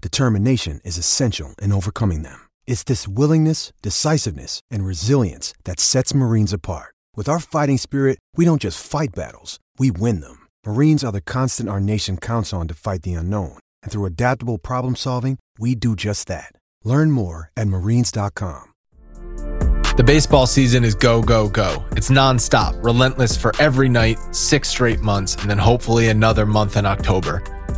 determination is essential in overcoming them. It's this willingness, decisiveness, and resilience that sets Marines apart. With our fighting spirit, we don't just fight battles, we win them. Marines are the constant our nation counts on to fight the unknown. And through adaptable problem solving, we do just that. Learn more at marines.com. The baseball season is go, go, go. It's nonstop, relentless for every night, six straight months, and then hopefully another month in October.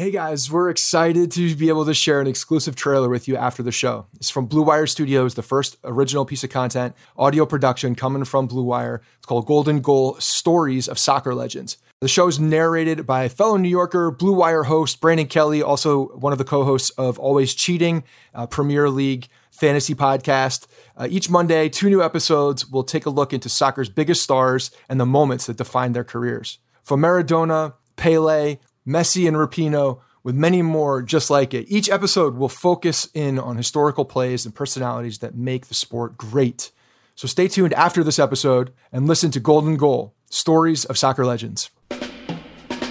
Hey guys, we're excited to be able to share an exclusive trailer with you after the show. It's from Blue Wire Studios, the first original piece of content, audio production coming from Blue Wire. It's called Golden Goal Stories of Soccer Legends. The show is narrated by fellow New Yorker, Blue Wire host Brandon Kelly, also one of the co hosts of Always Cheating, uh, Premier League fantasy podcast. Uh, each Monday, two new episodes will take a look into soccer's biggest stars and the moments that define their careers. From Maradona, Pele, Messi, and Rapinoe, with many more just like it. Each episode will focus in on historical plays and personalities that make the sport great. So stay tuned after this episode and listen to Golden Goal Stories of Soccer Legends.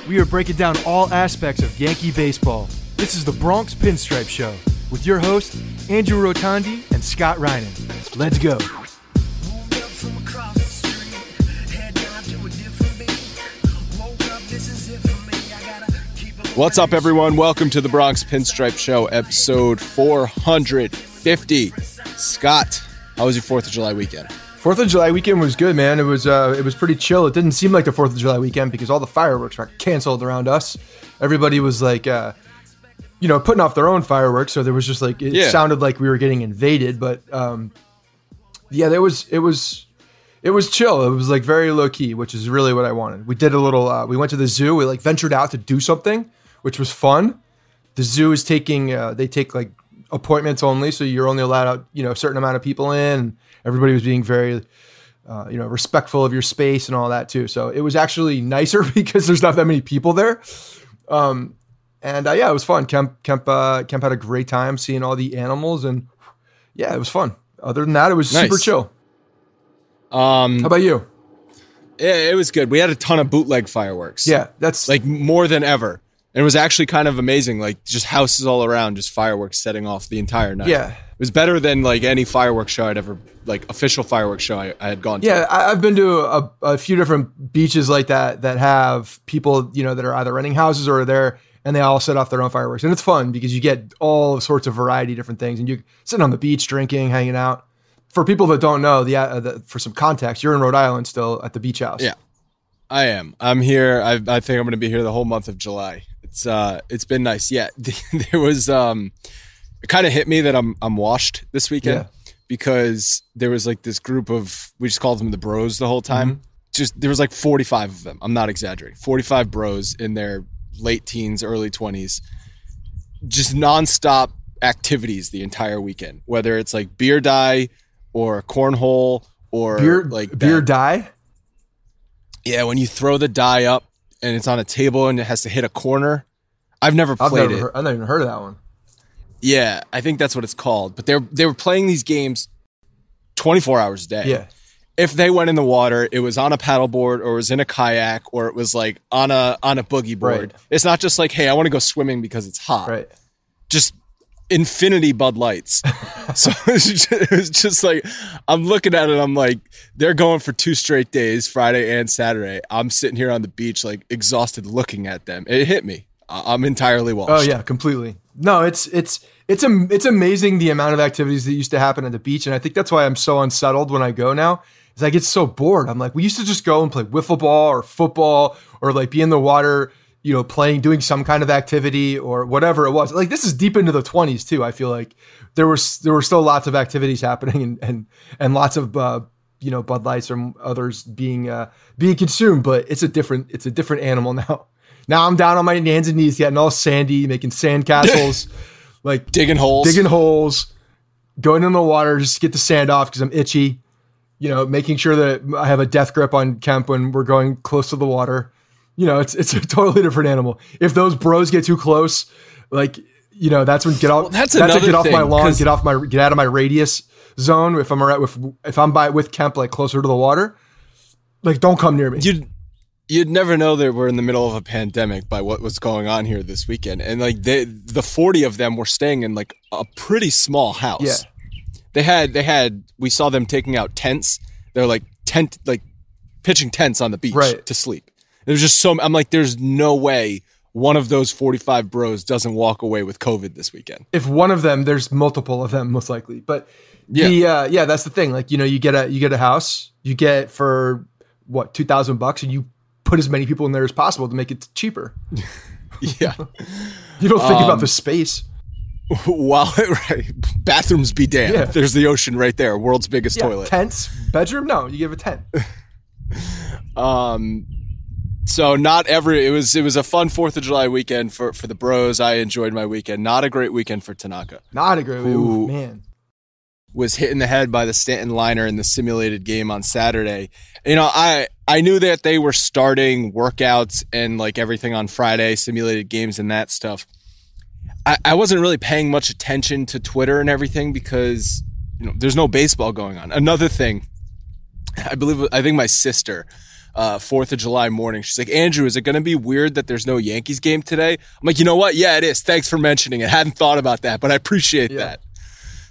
We are breaking down all aspects of Yankee baseball. This is the Bronx Pinstripe Show with your hosts, Andrew Rotondi and Scott Reinen. Let's go. What's up, everyone? Welcome to the Bronx Pinstripe Show, episode 450. Scott, how was your 4th of July weekend? Fourth of July weekend was good, man. It was uh, it was pretty chill. It didn't seem like the Fourth of July weekend because all the fireworks got canceled around us. Everybody was like, uh, you know, putting off their own fireworks. So there was just like it Yeah. sounded like we were getting invaded. But um, yeah, there was it was it was chill. It was like very low key, which is really what I wanted. We did a little. Uh, we went to the zoo. We like ventured out to do something, which was fun. The zoo is taking uh, they take like appointments only, so you're only allowed out you know a certain amount of people in. Everybody was being very uh, you know respectful of your space and all that too. So it was actually nicer because there's not that many people there. Um, and uh, yeah, it was fun. Kemp Kemp uh, Kemp had a great time seeing all the animals, and yeah, it was fun. Other than that, it was super chill. Um, How about you? it, it was good. We had a ton of bootleg fireworks. Yeah, that's Like more than ever. And it was actually kind of amazing. Like just houses all around, just fireworks setting off the entire night. Yeah. It was better than like any fireworks show I'd ever, like official fireworks show I, I had gone to. Yeah, I, I've been to a, a few different beaches like that that have people, you know, that are either renting houses or are there and they all set off their own fireworks. And it's fun because you get all sorts of variety, different things. And you sitting on the beach, drinking, hanging out. for people that don't know, the, uh, the, for some context, you're in Rhode Island still at the beach house. Yeah, I am. I'm here. I, I think I'm going to be here the whole month of July. It's uh, it's been nice. Yeah, there was um, it kind of hit me that I'm I'm washed this weekend yeah. because there was like this group of we just called them the bros the whole time. Mm-hmm. Just there was like 45 of them. I'm not exaggerating. 45 bros in their late teens, early 20s, just nonstop activities the entire weekend. Whether it's like beer die or cornhole or beer, like beer that. die. Yeah, when you throw the die up and it's on a table and it has to hit a corner. I've never played I've never it. Heard, I've never even heard of that one. Yeah, I think that's what it's called. But they're they were playing these games 24 hours a day. Yeah. If they went in the water, it was on a paddleboard or it was in a kayak or it was like on a on a boogie board. Right. It's not just like, hey, I want to go swimming because it's hot. Right. Just infinity Bud Lights. so it was, just, it was, just, like I'm looking at it. I'm like, they're going for two straight days, Friday and Saturday. I'm sitting here on the beach, like exhausted, looking at them. It hit me. I'm entirely washed. Oh yeah, completely. No, it's it's it's a it's amazing the amount of activities that used to happen at the beach, and I think that's why I'm so unsettled when I go now. Is I get so bored. I'm like, we used to just go and play wiffle ball or football or like be in the water you know, playing, doing some kind of activity or whatever it was. Like this is deep into the 20s too. I feel like there was there were still lots of activities happening and and and lots of uh, you know Bud Lights or others being uh, being consumed. But it's a different it's a different animal now. Now I'm down on my hands and knees, getting all sandy, making sand castles, like digging holes, digging holes, going in the water just to get the sand off because I'm itchy. You know, making sure that I have a death grip on Kemp when we're going close to the water you know, it's it's a totally different animal. If those bros get too close, like you know, that's when get off. Well, that's that's a get off my lawn, get off my get out of my radius zone. If I'm around, if if I'm by with Kemp like closer to the water, like don't come near me. You'd you'd never know that we're in the middle of a pandemic by what was going on here this weekend, and like they, the forty of them were staying in like a pretty small house. Yeah, they had they had we saw them taking out tents. They're like tent like pitching tents on the beach right. to sleep. There's just so I'm like, there's no way one of those 45 bros doesn't walk away with COVID this weekend. If one of them, there's multiple of them most likely. But yeah, the, uh, yeah, that's the thing. Like you know, you get a you get a house, you get for what two thousand bucks, and you put as many people in there as possible to make it cheaper. yeah, you don't think um, about the space. While right, bathrooms be damned. Yeah. There's the ocean right there, world's biggest yeah, toilet. Tents, bedroom? No, you give a tent. um, so not every it was it was a fun Fourth of July weekend for for the Bros. I enjoyed my weekend. Not a great weekend for Tanaka. Not a great weekend, man. Was hit in the head by the Stanton liner in the simulated game on Saturday. You know, I I knew that they were starting workouts and like everything on Friday, simulated games and that stuff. I, I wasn't really paying much attention to Twitter and everything because you know there's no baseball going on. Another thing, I believe I think my sister uh, Fourth of July morning. She's like, Andrew, is it going to be weird that there's no Yankees game today? I'm like, you know what? Yeah, it is. Thanks for mentioning it. Hadn't thought about that, but I appreciate yeah. that.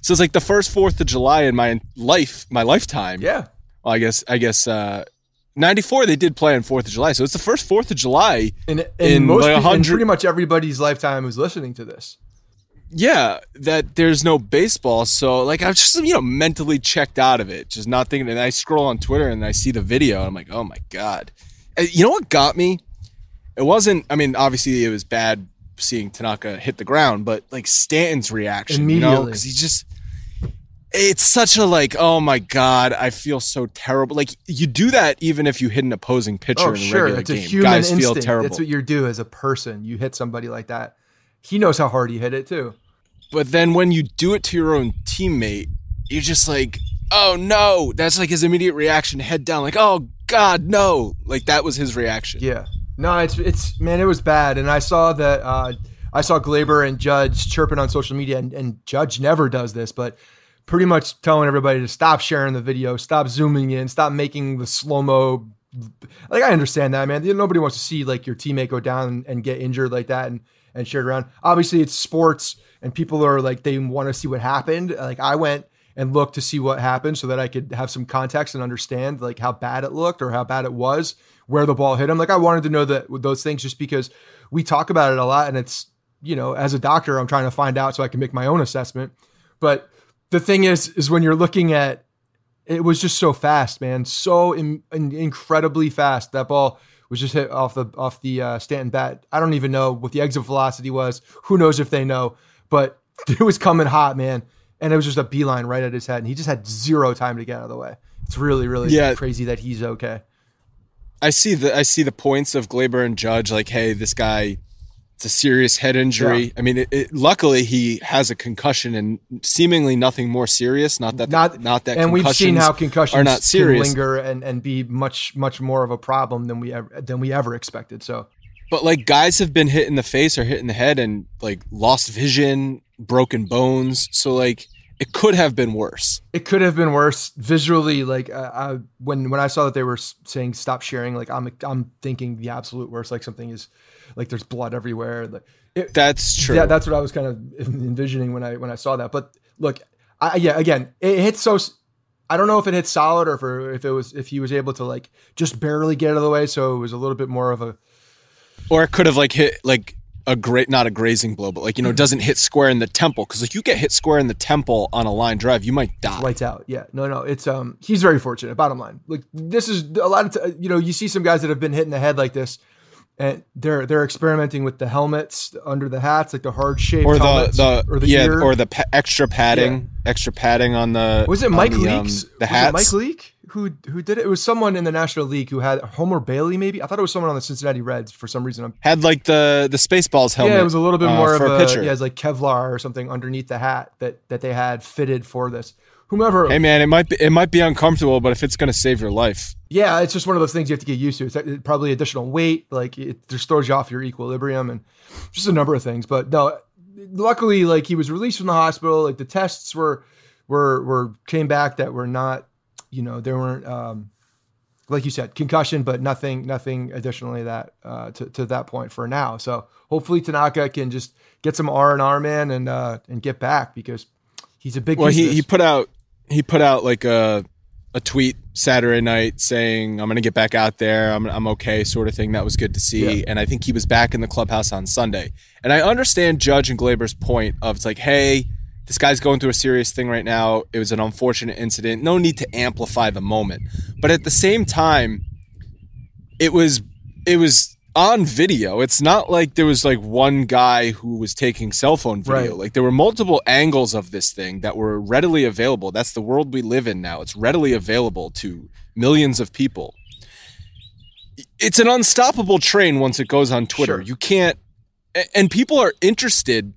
So it's like the first Fourth of July in my life, my lifetime. Yeah. Well, I guess, I guess, uh, 94 they did play on 4th of July. So it's the first 4th of July in, in, in most like 100 in pretty much everybody's lifetime who's listening to this yeah, that there's no baseball. So like I was just you know mentally checked out of it, just not thinking. And I scroll on Twitter and I see the video. and I'm like, oh my god. And you know what got me? It wasn't. I mean, obviously it was bad seeing Tanaka hit the ground, but like Stanton's reaction, you know, because he just. It's such a like, oh my god, I feel so terrible. Like you do that even if you hit an opposing pitcher oh, in a sure. regular it's game. A human Guys instinct. feel terrible. That's what you do as a person. You hit somebody like that he knows how hard he hit it too. But then when you do it to your own teammate, you're just like, oh no. That's like his immediate reaction, head down, like, oh God, no. Like that was his reaction. Yeah. No, it's it's man, it was bad. And I saw that uh I saw Gleyber and Judge chirping on social media, and, and Judge never does this, but pretty much telling everybody to stop sharing the video, stop zooming in, stop making the slow mo. Like I understand that, man. Nobody wants to see like your teammate go down and, and get injured like that, and and shared around. Obviously, it's sports, and people are like they want to see what happened. Like I went and looked to see what happened so that I could have some context and understand like how bad it looked or how bad it was, where the ball hit him. Like I wanted to know that those things just because we talk about it a lot, and it's you know as a doctor I'm trying to find out so I can make my own assessment. But the thing is, is when you're looking at it was just so fast, man, so in, in, incredibly fast. That ball was just hit off the off the uh, Stanton bat. I don't even know what the exit velocity was. Who knows if they know? But it was coming hot, man, and it was just a beeline right at his head, and he just had zero time to get out of the way. It's really, really yeah. crazy that he's okay. I see the I see the points of Gleyber and Judge. Like, hey, this guy it's a serious head injury. Yeah. I mean, it, it, luckily he has a concussion and seemingly nothing more serious. Not that not, not that and we've seen how concussions are not serious. can linger and, and be much much more of a problem than we ever than we ever expected. So, but like guys have been hit in the face or hit in the head and like lost vision, broken bones. So like it could have been worse. It could have been worse visually. Like uh, I, when when I saw that they were saying stop sharing, like I'm I'm thinking the absolute worst. Like something is like there's blood everywhere. Like it, that's true. Yeah, that's what I was kind of envisioning when I when I saw that. But look, I, yeah, again, it hits so. I don't know if it hit solid or if, if it was if he was able to like just barely get out of the way, so it was a little bit more of a. Or it could have like hit like a great not a grazing blow, but like you know, doesn't hit square in the temple because like you get hit square in the temple on a line drive, you might die. Lights out. Yeah. No, no. It's um. He's very fortunate. Bottom line, like this is a lot of t- you know you see some guys that have been hit in the head like this and they're they're experimenting with the helmets under the hats, like the hard shape or the, the or the yeah ear. or the pa- extra padding, yeah. extra padding on the was it Mike the, um, the hats? Mike Leake who who did it? It was someone in the National League who had Homer Bailey, maybe. I thought it was someone on the Cincinnati Reds for some reason. Had like the the Spaceballs helmet. Yeah, it was a little bit uh, more of a, a pitcher. yeah, it was like Kevlar or something underneath the hat that that they had fitted for this whomever. Hey man, it might be it might be uncomfortable, but if it's going to save your life, yeah, it's just one of those things you have to get used to. It's probably additional weight, like it just throws you off your equilibrium, and just a number of things. But no, luckily, like he was released from the hospital. Like the tests were were were came back that were not, you know, there weren't. Um, like you said, concussion, but nothing, nothing additionally that uh, to to that point for now. So hopefully Tanaka can just get some R and R man and uh, and get back because he's a big. Well, he he put out he put out like a a tweet Saturday night saying I'm going to get back out there. I'm I'm okay, sort of thing. That was good to see. Yeah. And I think he was back in the clubhouse on Sunday. And I understand Judge and Gleyber's point of it's like, hey, this guy's going through a serious thing right now. It was an unfortunate incident. No need to amplify the moment. But at the same time, it was it was on video. It's not like there was like one guy who was taking cell phone video. Right. Like there were multiple angles of this thing that were readily available. That's the world we live in now. It's readily available to millions of people. It's an unstoppable train once it goes on Twitter. Sure. You can't and people are interested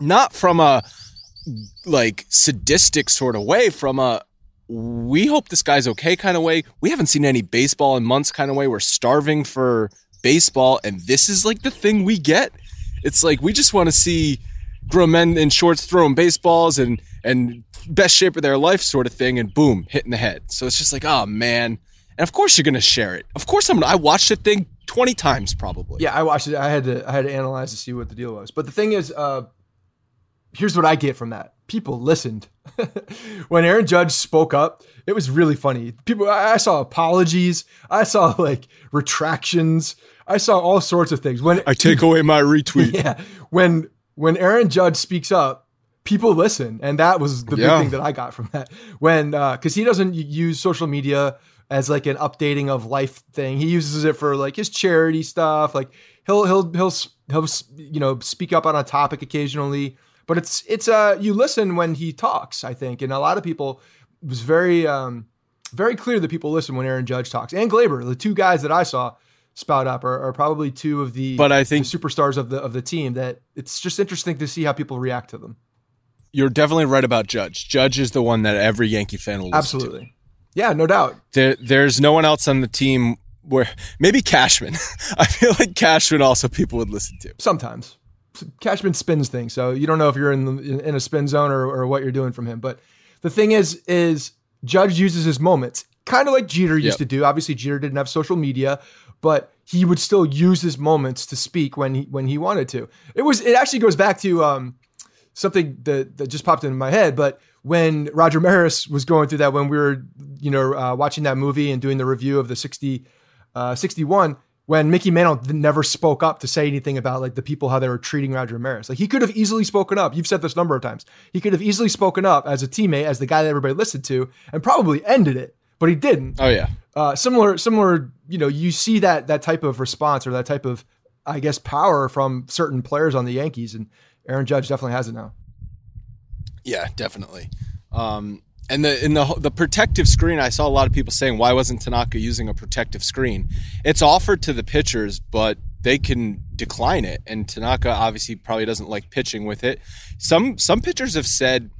not from a like sadistic sort of way from a we hope this guy's okay kind of way. We haven't seen any baseball in months kind of way. We're starving for baseball, and this is like the thing we get. It's like we just want to see grown men in shorts throwing baseballs and and best shape of their life sort of thing, and boom, hitting the head. So it's just like, oh man. And of course you're gonna share it. Of course I'm. I watched the thing twenty times probably. Yeah, I watched it. I had to. I had to analyze to see what the deal was. But the thing is, uh, here's what I get from that. People listened when Aaron Judge spoke up. It was really funny. People, I saw apologies. I saw like retractions. I saw all sorts of things. When I take away my retweet. Yeah. When when Aaron Judge speaks up, people listen, and that was the yeah. big thing that I got from that. When uh because uh, he doesn't use social media as like an updating of life thing. He uses it for like his charity stuff. Like he'll he'll he'll he'll you know speak up on a topic occasionally. But it's it's uh you listen when he talks. I think, and a lot of people it was very um very clear that people listen when Aaron Judge talks and Gleyber, the two guys that I saw spout up are, are probably two of the but I think superstars of the of the team that it's just interesting to see how people react to them. You're definitely right about Judge. Judge is the one that every Yankee fan will absolutely. Yeah, no doubt. There, there's no one else on the team where maybe Cashman. I feel like Cashman also people would listen to sometimes. Cashman spins things, so you don't know if you're in the, in a spin zone or, or what you're doing from him. But the thing is, is Judge uses his moments, kind of like Jeter used yep. to do. Obviously, Jeter didn't have social media, but he would still use his moments to speak when he when he wanted to. It was it actually goes back to um, something that that just popped into my head, but when Roger Maris was going through that when we were you know uh, watching that movie and doing the review of the 60 uh, 61 when Mickey Mantle never spoke up to say anything about like the people how they were treating Roger Maris. Like he could have easily spoken up. You've said this a number of times. He could have easily spoken up as a teammate, as the guy that everybody listened to, and probably ended it. But he didn't. Oh yeah. Uh, similar, similar. You know, you see that that type of response or that type of, I guess, power from certain players on the Yankees, and Aaron Judge definitely has it now. Yeah, definitely. Um, and the in the the protective screen, I saw a lot of people saying, "Why wasn't Tanaka using a protective screen?" It's offered to the pitchers, but they can decline it. And Tanaka obviously probably doesn't like pitching with it. Some some pitchers have said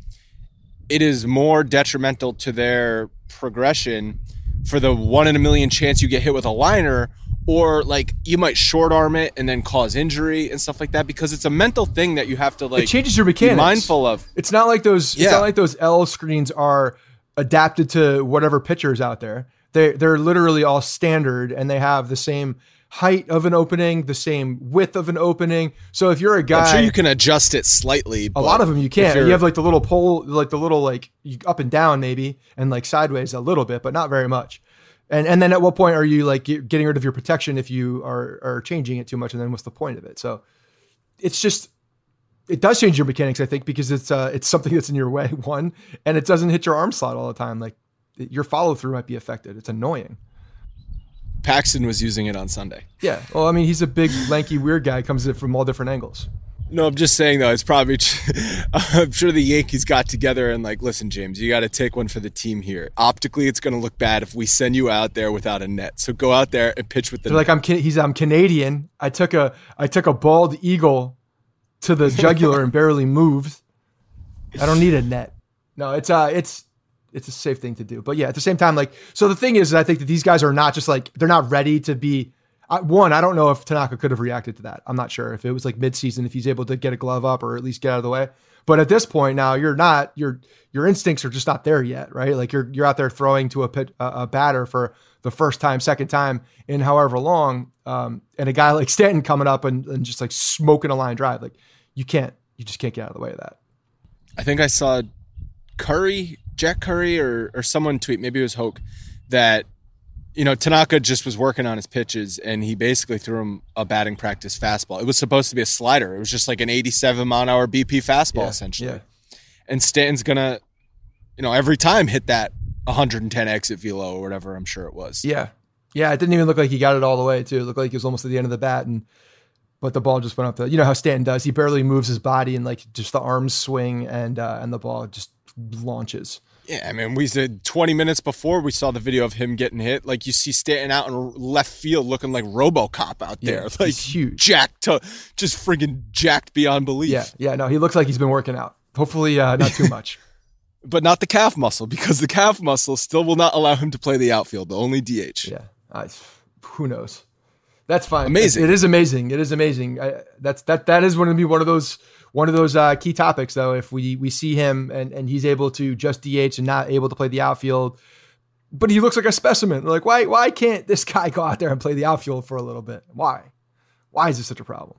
it is more detrimental to their progression for the one in a million chance you get hit with a liner or like you might short arm it and then cause injury and stuff like that because it's a mental thing that you have to like it changes your mechanics. mindful of. It's not like those. Yeah. It's not like those L screens are adapted to whatever pitchers out there. They they're literally all standard and they have the same height of an opening, the same width of an opening. So if you're a guy, I'm sure you can adjust it slightly. a lot of them you can't. You have like the little pole, like the little like up and down maybe, and like sideways a little bit, but not very much. And and then at what point are you like getting rid of your protection if you are are changing it too much? And then what's the point of it? So it's just it does change your mechanics, I think, because it's uh it's something that's in your way one, and it doesn't hit your arm slot all the time. Like your follow through might be affected. It's annoying. Paxton was using it on Sunday. Yeah. Well, I mean, he's a big, lanky, weird guy. Comes in from all different angles. No, I'm just saying though, it's probably. I'm sure the Yankees got together and like, listen, James, you got to take one for the team here. Optically, it's going to look bad if we send you out there without a net. So go out there and pitch with the. Like, I'm he's I'm Canadian. I took a I took a bald eagle to the jugular and barely moved. I don't need a net. No, it's uh it's it's a safe thing to do. But yeah, at the same time, like so the thing is, I think that these guys are not just like they're not ready to be. I, one, I don't know if Tanaka could have reacted to that. I'm not sure if it was like midseason, if he's able to get a glove up or at least get out of the way. But at this point now, you're not your your instincts are just not there yet, right? Like you're you're out there throwing to a pit, a, a batter for the first time, second time in however long, um, and a guy like Stanton coming up and, and just like smoking a line drive, like you can't, you just can't get out of the way of that. I think I saw Curry, Jack Curry, or or someone tweet, maybe it was Hoch, that you know Tanaka just was working on his pitches and he basically threw him a batting practice fastball. It was supposed to be a slider. It was just like an 87 mile an hour BP fastball Yeah, essentially. yeah. And Stanton's gonna, you know, every time hit that 110 exit velo or whatever. I'm sure it was. Yeah, yeah. It didn't even look like he got it all the way too. It looked like he was almost at the end of the bat, and but the ball just went up. The, you know how Stanton does. He barely moves his body, and like just the arms swing, and uh, and the ball just launches. Yeah, I mean, we said 20 minutes before we saw the video of him getting hit. Like you see Stanton out in left field looking like RoboCop out Yeah, there, he's like huge. jacked to just friggin' jacked beyond belief. Yeah, yeah. No, he looks like he's been working out. Hopefully, uh, not too much. but not the calf muscle because the calf muscle still will not allow him to play the outfield, the only DH. Yeah, I, who knows? That's fine. Amazing. It is amazing. It is amazing. I, that's that. That is going to be one of those one of those uh, key topics, though. If we we see him and and he's able to just DH and not able to play the outfield, but he looks like a specimen. Like why why can't this guy go out there and play the outfield for a little bit? Why? Why is this such a problem?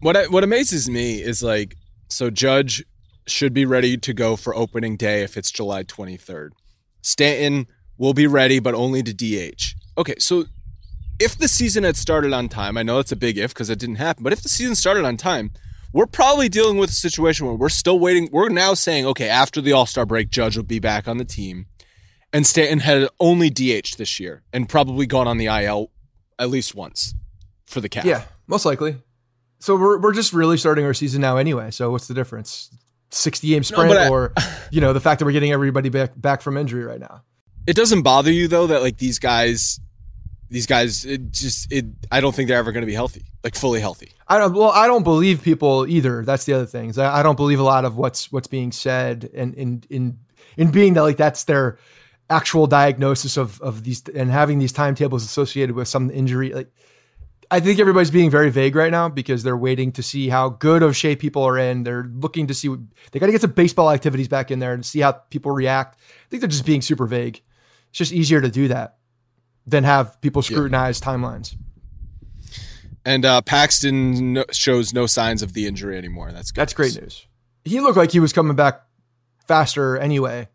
What I, what amazes me is like so Judge should be ready to go for opening day if it's July 23rd. Stanton will be ready but only to DH. Okay, so if the season had started on time, I know that's a big if because it didn't happen, but if the season started on time, we're probably dealing with a situation where we're still waiting. We're now saying, okay, after the All Star break, Judge will be back on the team. And Stanton had only DH this year and probably gone on the IL at least once for the cap. Yeah, most likely. So we're we're just really starting our season now anyway. So what's the difference? Sixty game sprint, but I- or you know the fact that we're getting everybody back back from injury right now. it doesn't bother you though that like these guys these guys it just it i don't think they're ever going to be healthy like fully healthy I don't. Well, I don't believe people either. That's the other thing. is I, I don't believe a lot of what's what's being said, and in in in being that like that's their actual diagnosis of of these and having these timetables associated with some injury. Like, I think everybody's being very vague right now because they're waiting to see how good of shape people are in. They're looking to see what, they got to get some baseball activities back in there and see how people react. I think they're just being super vague. It's just easier to do that than have people scrutinize timelines. and uh paxton no, shows no signs of the injury anymore that's good That's great news. He looked like he was coming back faster anyway.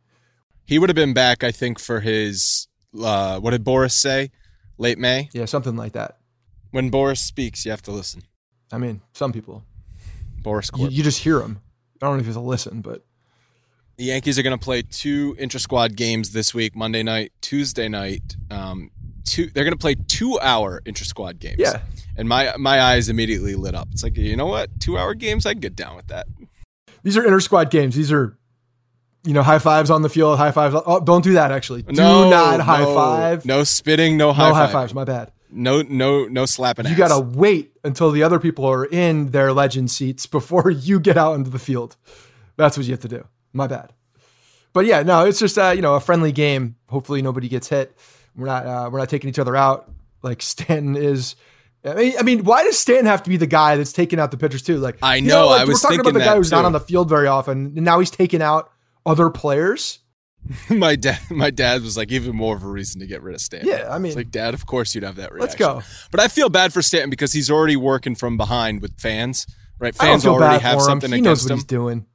he would have been back i think for his uh what did Boras say late may Yeah, something like that. When Boras speaks, you have to listen. I mean, some people. Boras, You, you just hear him. I don't know if it's a listen, but the Yankees are going to play two intra squad games this week: Monday night, Tuesday night. Um, two. They're going to play two hour intra squad games. Yeah. And my my eyes immediately lit up. It's like you know what? Two hour games, I can get down with that. these are inter squad games. These are, you know, high fives on the field, high fives. Oh, don't do that. Actually, do no, not high no, five. No spitting. No high no high five. fives. My bad. No no no slapping. You ass. got to wait until the other people are in their legend seats before you get out into the field. That's what you have to do. My bad. But yeah, no, it's just uh, you know a friendly game. Hopefully nobody gets hit. We're not uh, we're not taking each other out like Stanton is. I mean, I mean, why does Stanton have to be the guy that's taking out the pitchers too? Like I you know, like, I was we're talking about the guy who's not on the field very often, and now he's taking out other players. my dad my dad was like even more of a reason to get rid of Stanton. Yeah, I mean- it's like dad, of course you'd have that reaction. Let's go. But I feel bad for Stanton because he's already working from behind with fans. Right, fans already have something He knows against what him. he's doing.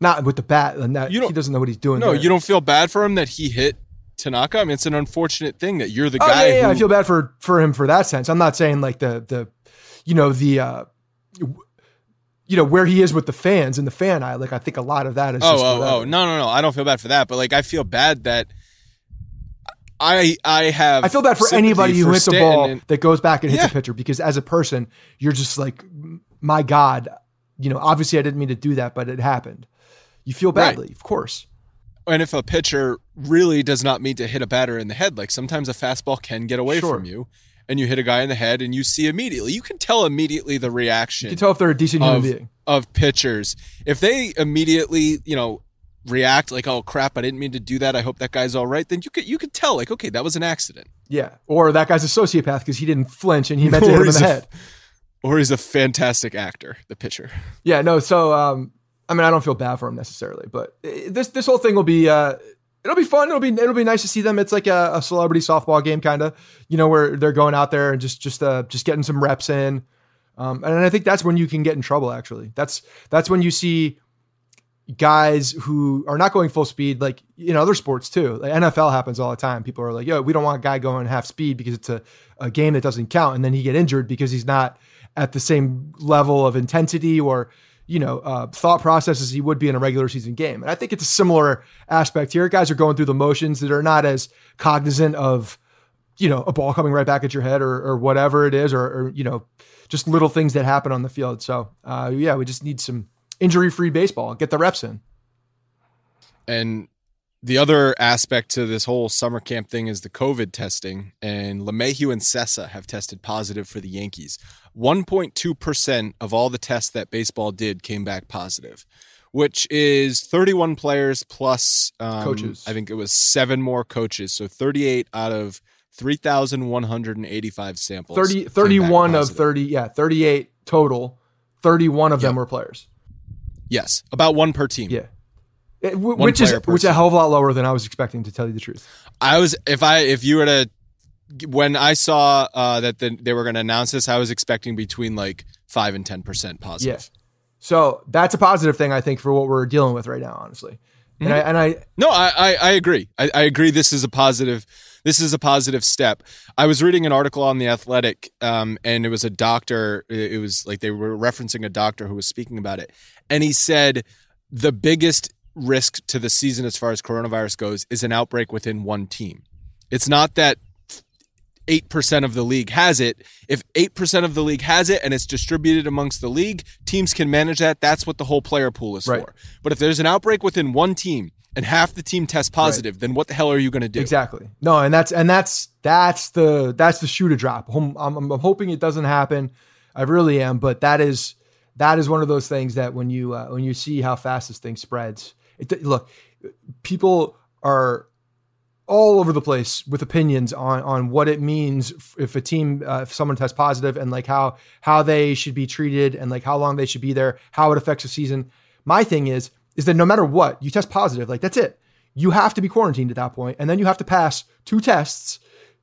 Not with the bat, and that You don't- he doesn't know what he's doing. No, there. you don't feel bad for him that he hit Tanaka. I mean, it's an unfortunate thing that you're the Oh guy. yeah, yeah, who, I feel bad for for him for that sense. I'm not saying like the the, you know the, uh you know where he is with the fans and the fan eye. Like I think a lot of that is. Oh, just oh, whatever. oh, no, no, no. I don't feel bad for that, but like I feel bad that I I have. I feel bad for anybody who for hits a ball and- that goes back and hits Yeah. a pitcher because as a person, you're just like, my God, you know. Obviously, I didn't mean to do that, but it happened. You feel Right. badly, of course. And if a pitcher really does not mean to hit a batter in the head, like sometimes a fastball can get away Sure. from you, and you hit a guy in the head, and you see immediately, you can tell immediately the reaction You can tell if they're a decent human of, being. of pitchers if they immediately, you know, react like, "Oh crap, I didn't mean to do that. I hope that guy's all right." Then you could you could tell, like, okay, that was an accident, Yeah, or that guy's a sociopath because he didn't flinch and he meant to hit him in the a- head. or he's a fantastic actor, the pitcher. Yeah, no. So, um, I mean, I don't feel bad for him necessarily, but this this whole thing will be uh, it'll be fun. It'll be it'll be nice to see them. It's like a, a celebrity softball game, kind of, you know, where they're going out there and just just uh, just getting some reps in. Um, and I think that's when you can get in trouble. Actually, that's that's when you see guys who are not going full speed, like in other sports too. Like NFL happens all the time. People are like, "Yo, we don't want a guy going half speed because it's a, a game that doesn't count," and then he get injured because he's not at the same level of intensity or you know uh, thought process as he would be in a regular season game. And I think it's a similar aspect here. Guys are going through the motions that are not as cognizant of you know a ball coming right back at your head or, or whatever it is, or, or you know just little things that happen on the field. So uh, yeah, we just need some injury free baseball. Get the reps in. And the other aspect to this whole summer camp thing is the COVID testing. And LeMahieu and Cessa have tested positive for the Yankees. 1.2% of all the tests that baseball did came back positive, which is 31 players plus um, Coaches. I think it was seven more coaches. So 38 out of 3,185 samples. 30, 31 of 30, yeah, 38 total. 31 of them were players. Yes, about one per team. Yeah. It- w- which is which is a hell of a lot lower than I was expecting to tell you the truth. I was if I if you were to when I saw uh, that the, they were going to announce this, I was expecting between like five and ten percent positive. Yeah. So that's a positive thing I think for what we're dealing with right now, honestly. And I and I No, I I, I agree. I, I agree. This is a positive. This is a positive step. I was reading an article on the Athletic, um, and it was a doctor. It was like they were referencing a doctor who was speaking about it, and he said the biggest risk to the season as far as coronavirus goes is an outbreak within one team. It's not that 8% of the league has it. If 8% of the league has it and it's distributed amongst the league, teams can manage that. That's what the whole player pool is Right. for. But if there's an outbreak within one team and half the team tests positive, then what the hell are you going to do? Exactly. No, and that's and that's that's the that's the shoe to drop. I'm, I'm, I'm hoping it doesn't happen. I really am, but that is that is one of those things that when you uh, when you see how fast this thing spreads, it, look, people are all over the place with opinions on on what it means if a team uh, if someone tests positive and like how how they should be treated and like how long they should be there, how it affects the season. My thing is is that no matter what you test positive, like that's it. You have to be quarantined at that point, and then you have to pass two tests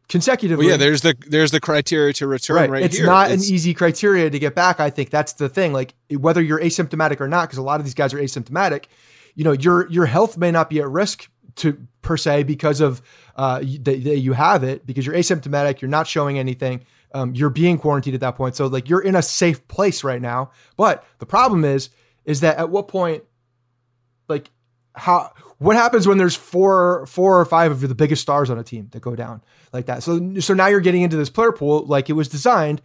consecutively. Well, yeah, there's the there's the criteria to return right, it's here. not It's- an easy criteria to get back. I think that's the thing. Like whether you're asymptomatic or not, because a lot of these guys are asymptomatic. You know, your your health may not be at risk to per se because of uh, that you have it because you're asymptomatic. You're not showing anything. Um, you're being quarantined at that point, so like you're in a safe place right now. But the problem is, is that at what point, like, how what happens when there's four four or five of the biggest stars on a team that go down like that? So so now you're getting into this player pool like it was designed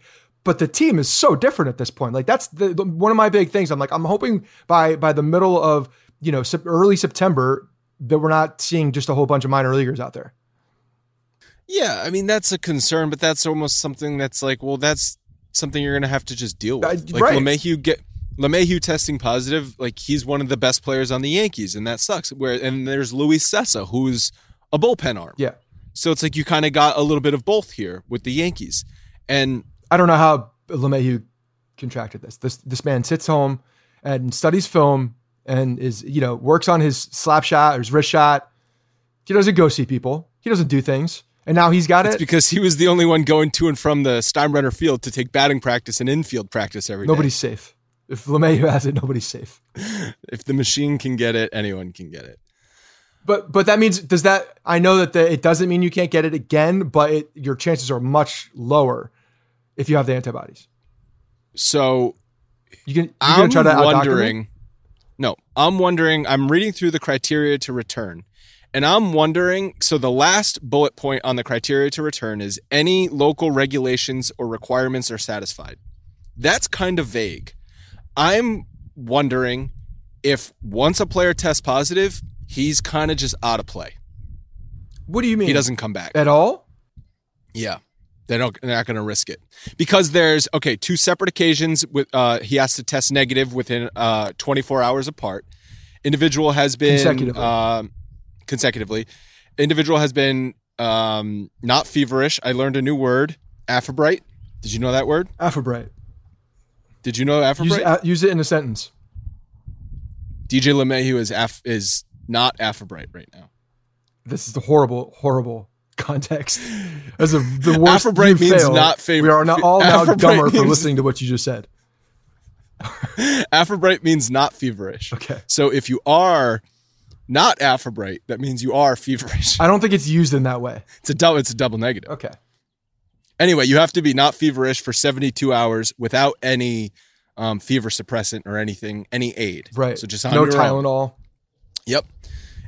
but the team is so different at this point. Like that's the, the, one of my big things. I'm like, I'm hoping by by the middle of you know early September that we're not seeing just a whole bunch of minor leaguers out there. Yeah, I mean that's a concern, but that's almost something that's like, well, that's something you're gonna have to just deal with. Like right. LeMahieu get LeMahieu testing positive, like he's one of the best players on the Yankees, and that sucks. Where and there's Luis Cessa, who's a bullpen arm. Yeah. So it's like you kind of got a little bit of both here with the Yankees, and I don't know how LeMahieu contracted this. This this man sits home and studies film and is you know works on his slap shot or his wrist shot. He doesn't go see people. He doesn't do things. And now he's got it's it. because he was the only one going to and from the Steinbrenner Field to take batting practice and infield practice every Nobody's safe. If LeMahieu has it, nobody's safe. if the machine can get it, anyone can get it. But but that means does that I know that the, it doesn't mean you can't get it again, but it, your chances are much lower if you have the antibodies. So you can. You I'm try to wondering. No, I'm wondering. I'm reading through the criteria to return, and I'm wondering. So the last bullet point on the criteria to return is any local regulations or requirements are satisfied. That's kind of vague. I'm wondering if once a player tests positive, he's kind of just out of play. What do you mean? He doesn't come back at all. Yeah. They don't. They're not going to risk it because there's okay two separate occasions. With uh, he has to test negative within uh 24 hours apart. Individual has been consecutively. Uh, consecutively. Individual has been um, not feverish. I learned a new word, afebrite. Did you know that word? Afebrite. Did you know afebrite? Use, uh, use it in a sentence. DJ LeMahieu is af- is not afebrite right now. This is the horrible, horrible context as a, the worst. Afrobright means failed. not favorite. We are not all now dumber means, for listening to what you just said. Afrobright means not feverish. Okay. So if you are not Afrobright, that means you are feverish. I don't think it's used in that way. It's a double. It's a double negative. Okay. Anyway, you have to be not feverish for 72 hours without any um, fever suppressant or anything, any aid. Right. So just on no Tylenol. Own. Yep.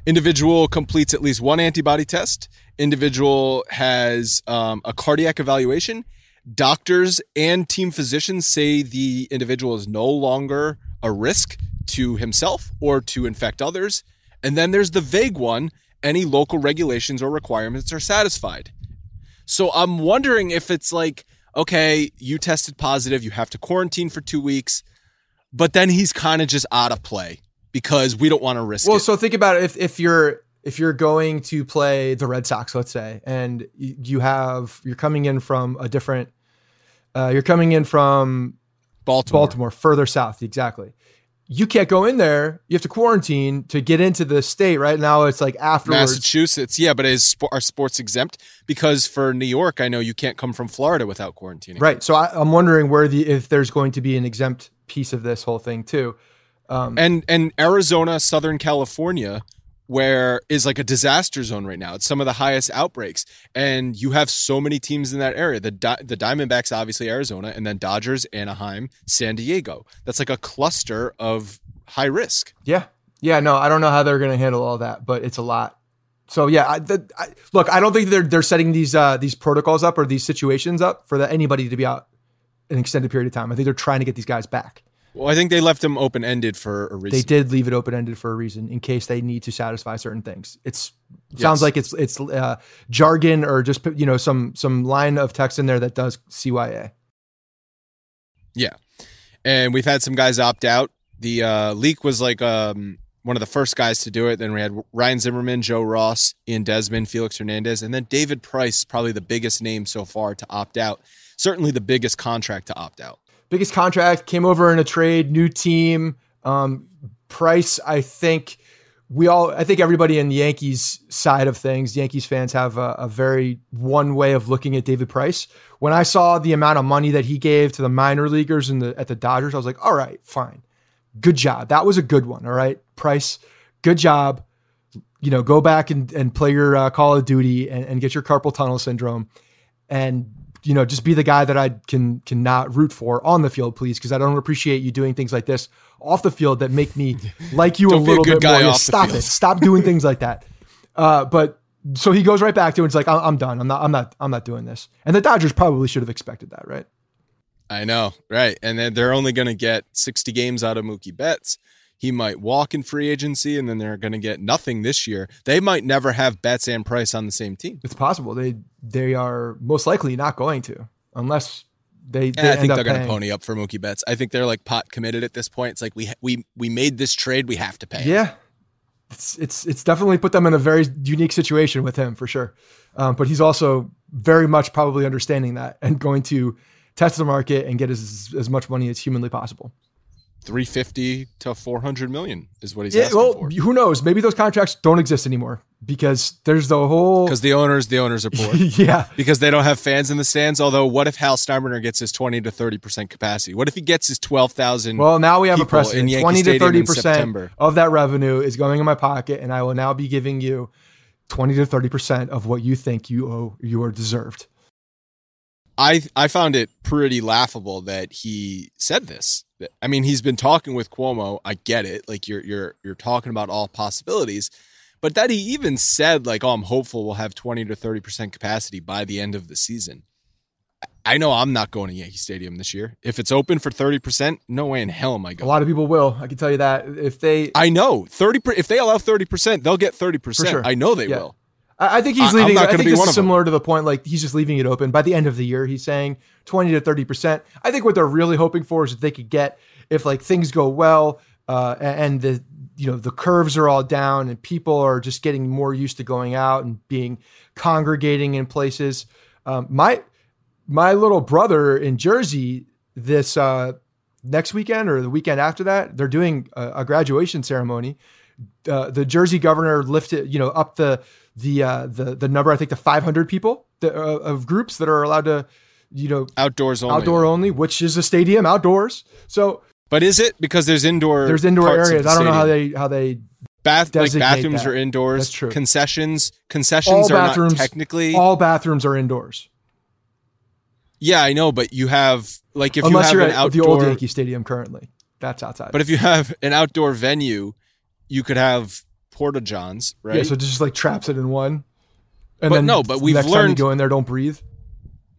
Individual completes at least one antibody test individual has um, a cardiac evaluation. Doctors and team physicians say the individual is no longer a risk to himself or to infect others. And then there's the vague one any local regulations or requirements are satisfied. So I'm wondering if it's like, okay, you tested positive, you have to quarantine for two weeks, but then he's kind of just out of play because we don't want to risk it well, it. so think about it. If, if you're if you're going to play the Red Sox, let's say, and you have you're coming in from a different, uh, you're coming in from Baltimore. Baltimore, further south, exactly. You can't go in there. You have to quarantine to get into the state. Right now, it's like after Massachusetts, yeah, but is are sports exempt? Because for New York, I know you can't come from Florida without quarantining. Right. So I, I'm wondering where the if there's going to be an exempt piece of this whole thing too. Um, and and Arizona, Southern California where is like a disaster zone right now. It's some of the highest outbreaks, and you have so many teams in that area. The Di- the Diamondbacks, obviously Arizona, and then Dodgers, Anaheim, San Diego. That's like a cluster of high risk. Yeah, yeah. No, I don't know how they're going to handle all that, but it's a lot. So yeah, I, the, I, look, I don't think they're they're setting these uh, these protocols up or these situations up for the, anybody to be out an extended period of time. I think they're trying to get these guys back. Well, I think they left them open ended for a reason. They did leave it open ended for a reason in case they need to satisfy certain things. It's it sounds like it's it's uh, jargon or just you know some some line of text in there that does CYA. Yeah, and we've had some guys opt out. The uh, Leake was like um, one of the first guys to do it. Then we had Ryan Zimmerman, Joe Ross, Ian Desmond, Felix Hernandez, and then David Price, probably the biggest name so far to opt out. Certainly the biggest contract to opt out biggest contract, came over in a trade, new team. Um, Price, I think we all, I think everybody in the Yankees side of things, Yankees fans have a, a, very one way of looking at David Price. When I saw the amount of money that he gave to the minor leaguers the, at the Dodgers, I was like, all right, fine. Good job. That was a good one. All right. Price, good job. You know, go back and, and play your uh, Call of Duty and, and get your carpal tunnel syndrome and you know, just be the guy that I can cannot root for on the field, please, because I don't appreciate you doing things like this off the field that make me like you a a little good bit more. guy Yeah, off the stop it. Stop doing things like that. Uh, but so he goes right back to it. It's like I'm, I'm done. I'm not. I'm not. I'm not doing this. And the Dodgers probably should have expected that, right? I know, right? And then they're only going to get 60 games out of Mookie Betts. He might walk in free agency, and then they're going to get nothing this year. They might never have Betts and Price on the same team. It's possible they they are most likely not going to unless they. they I think they're going to pony up for Mookie Betts. I think they're like pot committed at this point. It's like we we we made this trade, we have to pay. him. Yeah, it's it's it's definitely put them in a very unique situation with him for sure. Um, but he's also very much probably understanding that and going to test the market and get as as much money as humanly possible. 350 to 400 million is what he's Yeah, asking well, for. who knows? Maybe those contracts don't exist anymore because there's the whole Because the owners, the owners are bored. yeah. because they don't have fans in the stands. Although, what if Hal Steinbrenner gets his 20 to 30 percent capacity? What if he gets his 12,000? Well, now we have a precedent. Twenty to thirty percent of that revenue is going in my pocket, and I will now be giving you twenty to thirty percent of what you think you owe you are deserved. I I found it pretty laughable that he said this. I mean, he's been talking with Cuomo. I get it. Like you're you're you're talking about all possibilities, but that he even said like, "Oh, I'm hopeful we'll have 20 to 30 percent capacity by the end of the season." I know I'm not going to Yankee Stadium this year. If it's open for 30 percent, no way in hell am I going. A lot of people will. I can tell you that if they, I know 30. If they allow 30 percent, they'll get 30 percent. sure. I know they Yeah. will. I I think he's I- leaving. not I think be this is of them. similar to the point like he's just leaving it open. By the end of the year, he's saying twenty to thirty percent. I think what they're really hoping for is that they could get if like things go well uh, and the you know the curves are all down and people are just getting more used to going out and being congregating in places. Um, my my little brother in Jersey this uh, next weekend or the weekend after that, they're doing a, a graduation ceremony. Uh, the Jersey governor lifted, you know, up the the uh, the the number. I think the 500 people that, uh, of groups that are allowed to, you know, Outdoors only. outdoor only, which is a stadium outdoors. So But is it because there's indoor? there's indoor areas. I don't know how they how they Bath like bathrooms that. are indoors. That's true. Concessions all concessions are bathrooms not technically. all bathrooms are indoors yeah, I know, but you have like if unless you you're have an the old outdoor. Yankee Stadium currently. That's outside. But if you have an outdoor venue, you could have porta johns, right? yeah, so it just like traps it in one. And But then no, but we've next time you learned- go in there, don't breathe.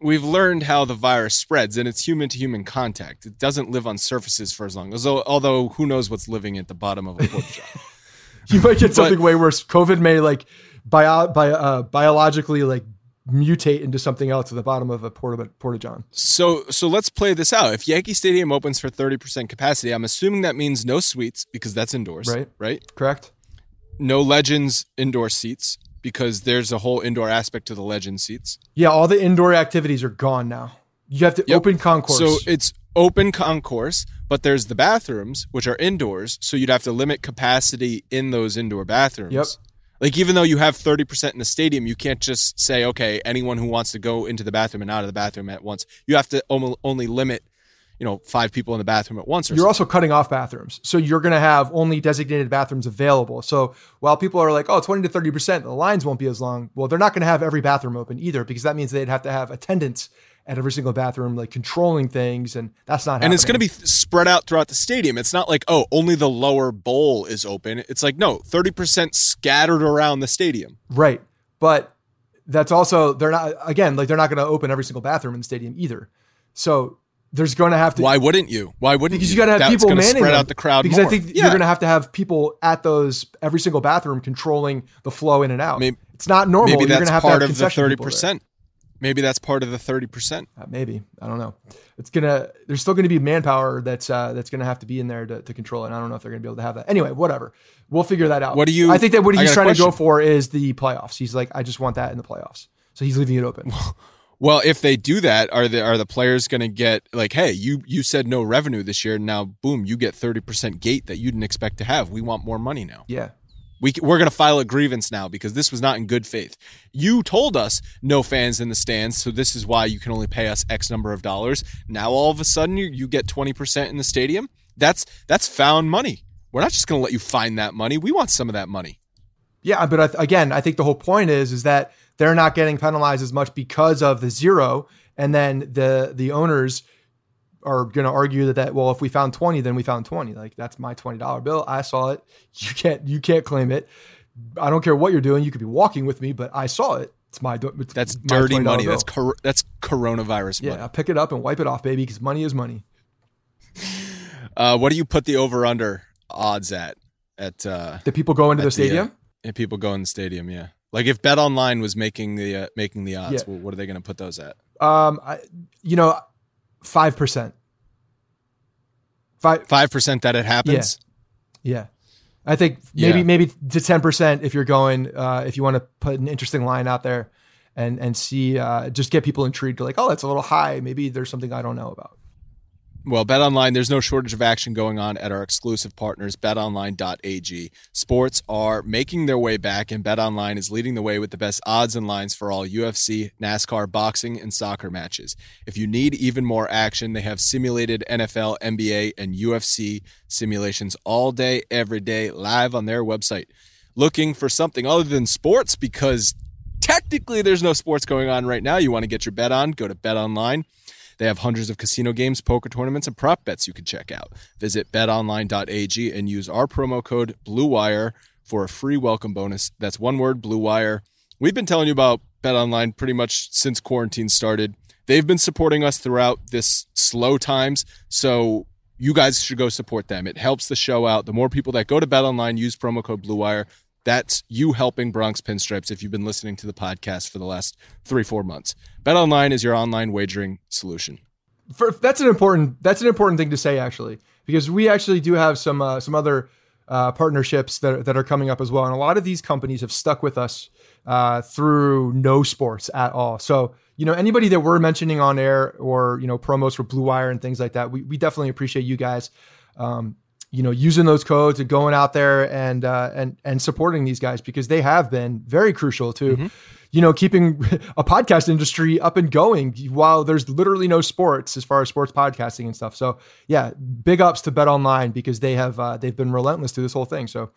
We've learned how the virus spreads, and it's human to human contact. It doesn't live on surfaces for as long. Although, although who knows what's living at the bottom of a porta john? You might get But- something way worse. COVID may like bio, bio, uh, biologically like mutate into something else at the bottom of a porta porta john. So so let's play this out. If Yankee Stadium opens for 30% capacity, I'm assuming that means no suites because that's indoors, Right. Right? Correct? No Legends indoor seats because there's a whole indoor aspect to the Legend seats. Yeah, all the indoor activities are gone now. You have to Yep. open concourse. So it's open concourse, but there's the bathrooms which are indoors, so you'd have to limit capacity in those indoor bathrooms. Yep. Like even though you have 30% in the stadium, you can't just say okay, anyone who wants to go into the bathroom and out of the bathroom at once. You have to only only limit, you know, 5 people in the bathroom at once or you're something. also cutting off bathrooms. So you're going to have only designated bathrooms available. So while people are like, oh, 20 to 30%, the lines won't be as long. Well, they're not going to have every bathroom open either because that means they'd have to have attendants at every single bathroom, like controlling things. And that's not and it's going to be spread out throughout the stadium. It's not like, oh, only the lower bowl is open. It's like, no, 30% scattered around the stadium. Right. But that's also they're not again, like they're not going to open every single bathroom in the stadium either. So there's going to have to Why wouldn't you? Why wouldn't because you? you got to have That's people gonna manning spread them. out the crowd because more. I think Yeah. you're going to have to have people at those every single bathroom controlling the flow in and out. Maybe- it's not normal. Maybe you're that's going to have part to have of the thirty percent. Maybe that's part of the thirty percent. Uh, maybe I don't know. It's gonna. There's still going to be manpower that's uh, that's going to have to be in there to, to control it. And I don't know if they're going to be able to have that. Anyway, whatever. We'll figure that out. What do you- I think that what he's trying to go for is the playoffs. He's like, I just want that in the playoffs. So he's leaving it open. Well, if they do that, are the are the players going to get like, hey, you you said no revenue this year, now boom, you get thirty percent gate that you didn't expect to have. We want more money now. yeah. We we're going to file a grievance now because this was not in good faith. You told us no fans in the stands, so this is why you can only pay us X number of dollars. Now all of a sudden you you get twenty percent in the stadium. That's that's found money. We're not just going to let you find that money. We want some of that money. Yeah, but I, again, I think the whole point is is that they're not getting penalized as much because of the zero, and then the the owners are going to argue that that well if we found 20 then we found 20 like that's my $20 bill i saw it you can't you can't claim it i don't care what you're doing you could be walking with me but i saw it it's my it's That's my dirty $20 money. bill. That's cor- that's coronavirus yeah money. I'll pick it up and wipe it off baby because money is money Uh, what do you put the over under odds at? At uh, the people go into the the, uh, stadium if people go in the stadium, yeah. Like if Bet Online was making the uh, making the odds, Yeah. well, what are they going to put those at? um I, you know 5% 5 Five percent that it happens. Yeah. I think maybe Yeah. maybe to ten percent if you're going uh, if you want to put an interesting line out there and and see uh, just get people intrigued like oh that's a little high maybe there's something I don't know about Well, Bet Online, there's no shortage of action going on at our exclusive partners, betonline.ag. Sports are making their way back, and BetOnline is leading the way with the best odds and lines for all UFC, NASCAR, boxing, and soccer matches. If you need even more action, they have simulated NFL, NBA, and UFC simulations all day, every day, live on their website. Looking for something other than sports because technically there's no sports going on right now. You want to get your bet on? Go to BetOnline. They have hundreds of casino games, poker tournaments, and prop bets you can check out. Visit betonline.ag and use our promo code BLUEWIRE for a free welcome bonus. That's one word, BLUEWIRE. We've been telling you about BetOnline pretty much since quarantine started. They've been supporting us throughout this slow times, so you guys should go support them. It helps the show out. The more people that go to BetOnline use promo code BLUEWIRE, that's you helping Bronx Pinstripes if you've been listening to the podcast for the last three, four months. BetOnline is your online wagering solution. For, that's an important that's an important thing to say actually because we actually do have some uh, some other uh, partnerships that that are coming up as well. And a lot of these companies have stuck with us uh, through no sports at all. So you know anybody that we're mentioning on air or you know promos for Blue Wire and things like that we, we definitely appreciate you guys um, you know using those codes and going out there and uh, and and supporting these guys because they have been very crucial to you know keeping a podcast industry up and going while there's literally no sports as far as sports podcasting and stuff so yeah big ups to bet online because they have uh, they've been relentless through this whole thing so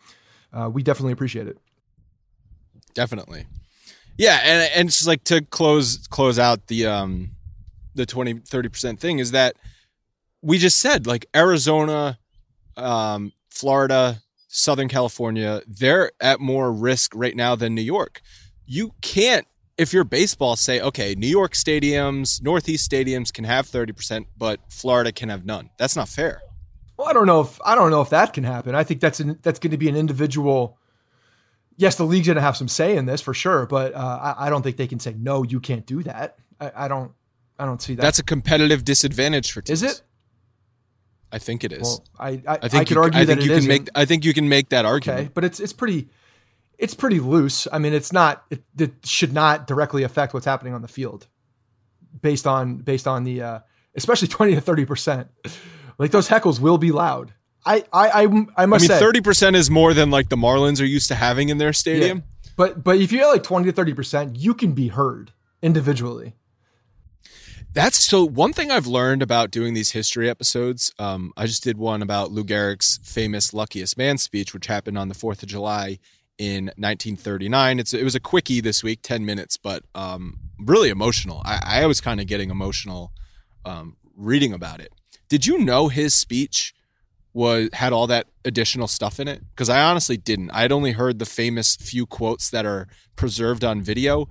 uh, we definitely appreciate it Definitely. Yeah, and and just like to close close out the um the 20 30% thing is that we just said like Arizona, um Florida, Southern California, they're at more risk right now than New York. You can't if you're baseball say okay, New York stadiums, Northeast stadiums can have 30%, but Florida can have none. That's not fair. well i don't know if i don't know if that can happen i think that's an, that's going to be an individual yes the league's going to have some say in this for sure but uh, I, I don't think they can say no you can't do that i, I don't i don't see that That's a competitive disadvantage for teams. is it I think it is. well i i, I think could you, argue that you can isn't. make I think you can make that argument. okay but it's it's pretty it's pretty loose i mean it's not it, it should not directly affect what's happening on the field based on based on the uh especially 20 to 30 percent like those heckles will be loud i i i, I I must mean, say thirty percent is more than like the Marlins are used to having in their stadium. Yeah. but but if you have like 20 to 30 percent you can be heard individually That's so. One thing I've learned about doing these history episodes. Um, I just did one about Lou Gehrig's famous "Luckiest Man" speech, which happened on the Fourth of July in 1939. It's it was a quickie this week, ten minutes, but um, really emotional. I, I was kind of getting emotional um, reading about it. Did you know his speech was had all that additional stuff in it? Because I honestly didn't. I had only heard the famous few quotes that are preserved on video.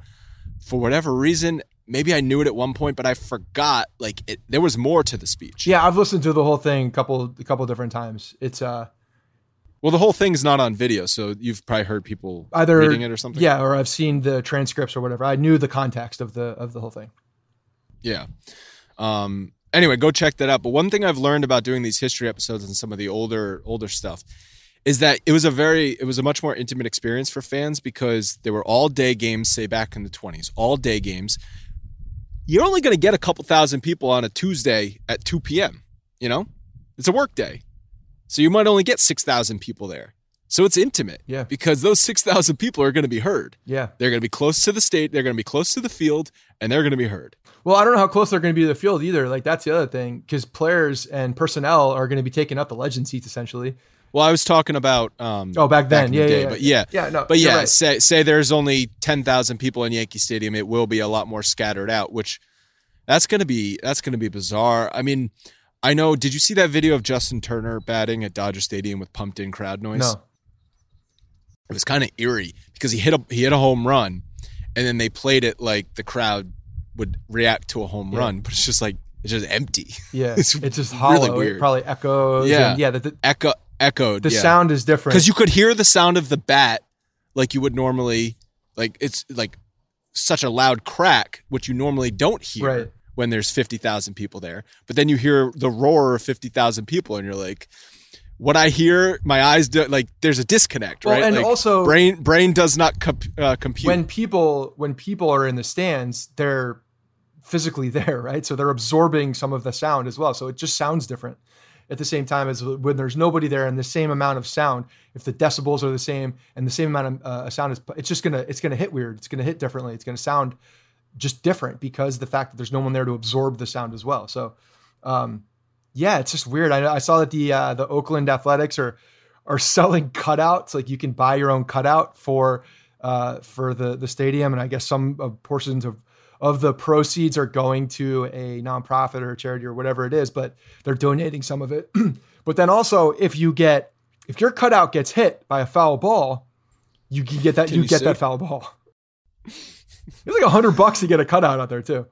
For whatever reason, maybe I knew it at one point, but I forgot. Like it, there was more to the speech. yeah i've listened to the whole thing a couple a couple different times it's uh Well, the whole thing's not on video, so you've probably heard people either reading it or something. yeah or i've seen the transcripts or whatever i knew the context of the of the whole thing Yeah. Um, anyway, go check that out. But one thing I've learned about doing these history episodes and some of the older older stuff is that it was a very it was a much more intimate experience for fans because they were all day games, say back in the twenties, all day games. You're only going to get a couple thousand people on a Tuesday at 2 p.m. You know, it's a work day, so you might only get six thousand people there. So it's intimate, Yeah. because those six thousand people are going to be heard. yeah They're going to be close to the state. They're going to be close to the field, and they're going to be heard. Well, I don't know how close they're going to be to the field either. Like that's the other thing because players and personnel are going to be taking up the legend seats essentially. Well, I was talking about um, Oh, back then, in yeah, the yeah, day, yeah. but yeah, Yeah, no, but yeah, right. say say there's only ten thousand people in Yankee Stadium, it will be a lot more scattered out, which That's gonna be that's gonna be bizarre. I mean, I know. Did you see that video of Justin Turner batting at Dodger Stadium with pumped in crowd noise? No. It was kind of eerie because he hit a he hit a home run, and then they played it like the crowd would react to a home Yeah. run, but it's just like it's just empty. Yeah, It's it's, just really hollow. weird. It probably echoes. Yeah. yeah. The, the, Echo echoed. the yeah. sound is different because you could hear the sound of the bat like you would normally like it's like such a loud crack which you normally don't hear Right. When there's 50,000 people there but then you hear the roar of 50,000 people and you're like what I hear my eyes do like there's a disconnect Well, right and Like, also- brain brain does not comp- uh, compute when people when people are in the stands, they're physically there, right? So they're absorbing some of the sound as well. So it just sounds different. At the same time as when there's nobody there and the same amount of sound, if the decibels are the same and the same amount of uh, sound is, it's just gonna it's gonna hit weird. It's gonna hit differently. It's gonna sound just different because the fact that there's no one there to absorb the sound as well. So, um, yeah, it's just weird. I, I saw that the uh, the Oakland Athletics are are selling cutouts. Like you can buy your own cutout for uh, for the the stadium, and I guess some of portions of of the proceeds are going to a nonprofit or a charity or whatever it is, but they're donating some of it. but then also, if you get if your cutout gets hit by a foul ball, you can get that Can you, you get that foul ball. it's like a hundred bucks to get a cutout out there too,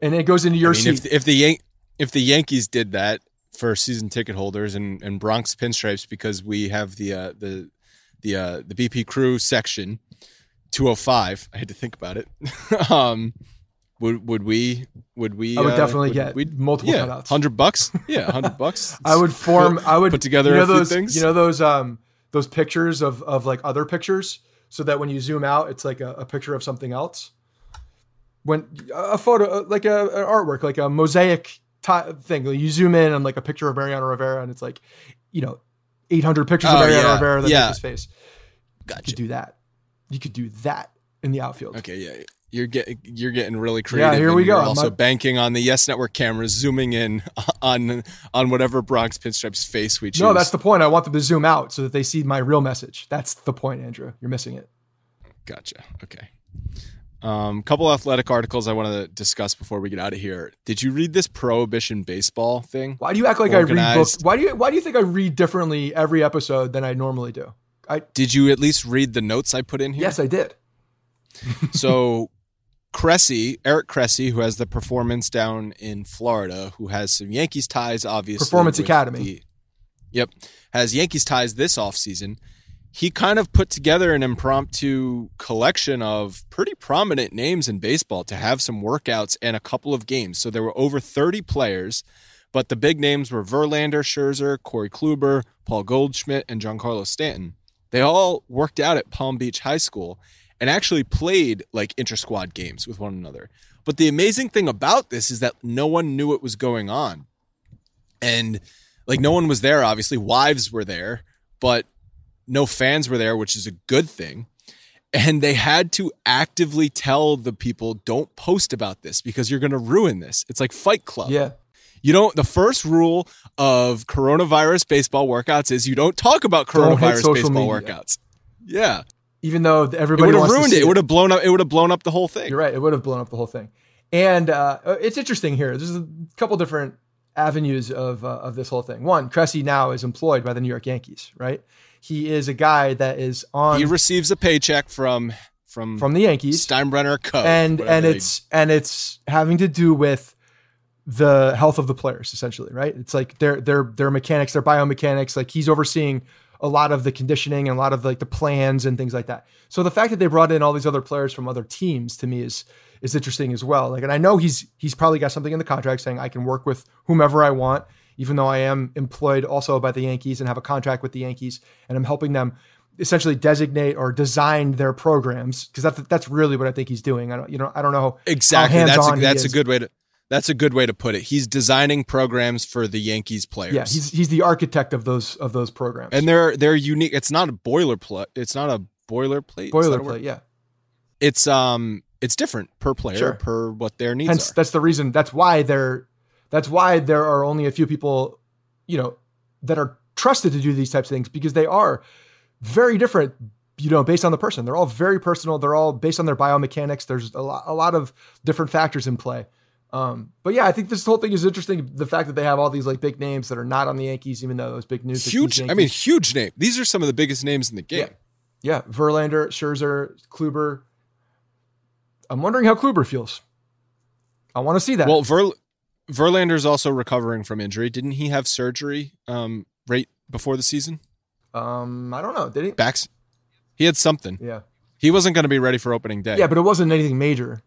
and it goes into your I mean, seat. if, if the Yan- if the Yankees did that for season ticket holders and, and Bronx pinstripes because we have the uh, the the uh, the BP crew section 205 I had to think about it um would would we would we I would uh, definitely would get we'd, multiple yeah cutouts. 100 bucks yeah 100 bucks I would form. I would put together you know a few those, things You know those um those pictures of of like other pictures, so that when you zoom out, it's like a, a picture of something else. When a photo, uh, like a an artwork, like a mosaic ti thing, like you zoom in on like a picture of Mariano Rivera, and it's like, you know, eight hundred pictures of Oh, Mariano yeah. Rivera that Yeah. make his face. You could do that. You could do that in the outfield. okay yeah you're getting you're getting really creative. Yeah, here we go. Also My- banking on the Yes Network cameras, zooming in on on whatever Bronx pinstripes face we choose. No, that's the point. I want them to zoom out so that they see my real message. That's the point, Andrew. You're missing it. Gotcha. Okay. Um, couple athletic articles I want to discuss before we get out of here. Did you read this prohibition baseball thing? Why do you act like I read books? Why do you Why do you think I read differently every episode than I normally do? I Did you at least read the notes I put in here? yes, I did. So Cressey, Eric Cressey, who has the performance down in Florida, who has some Yankees ties, obviously. Performance Academy. the- yep. Has Yankees ties this offseason. He kind of put together an impromptu collection of pretty prominent names in baseball to have some workouts and a couple of games. So there were over 30 players, but the big names were Verlander, Scherzer, Corey Kluber, Paul Goldschmidt, and Giancarlo Stanton. They all worked out at Palm Beach High School and actually played like inter squad games with one another. But the amazing thing about this is that no one knew what was going on. And like no one was there, obviously. Wives were there, but no fans were there, which is a good thing. And they had to actively tell the people, don't post about this because you're going to ruin this. It's like Fight Club. Yeah, You don't, the first rule of coronavirus baseball workouts is you don't talk about coronavirus baseball media. workouins. Yeah. Even though It everybody would have ruined see it. It would have blown up. It would have blown up the whole thing. You're right. It would have blown up the whole thing. And uh, it's interesting here. There's a couple different avenues of uh, of this whole thing. One, Cressey now is employed by the New York Yankees. Right. He is a guy that is on He receives a paycheck from from from the Yankees. Steinbrenner Co. and and they- it's and it's having to do with the health of the players essentially right it's like their their their mechanics their biomechanics like he's overseeing a lot of the conditioning and a lot of like the plans and things like that. So the fact that they brought in all these other players from other teams to me is is interesting as well. Like and i know he's he's probably got something in the contract saying i can work with whomever i want even though i am employed also by the yankees and have a contract with the yankees and i'm helping them essentially designate or design their programs. Because that's that's really what I think he's doing. I don't you know I don't know exactly. That's a, that's a good way to that's a good way to put it. He's designing programs for the Yankees players. yeah he's he's the architect of those of those programs and they're they're unique. It's not a boilerplate. It's not a boilerplate. Is that a boilerplate yeah. It's um it's different per player Sure. per what their needs Hence are. that's the reason that's why there that's why there are only a few people you know that are trusted to do these types of things because they are very different you know, based on the person. They're all very personal. They're all based on their biomechanics. There's a lot, a lot of different factors in play. Um, but yeah, I think this whole thing is interesting. The fact that they have all these like big names that are not on the Yankees, even though those big news. Huge. I mean, huge name. These are some of the biggest names in the game. Yeah, yeah. Verlander, Scherzer, Kluber. I'm wondering how Kluber feels. I want to see that. Well, Ver, Verlander's also recovering from injury. Didn't he have surgery um, right before the season? Um, I don't know. Did he? Backs. He had something. Yeah. He wasn't going to be ready for opening day. Yeah, but it wasn't anything major.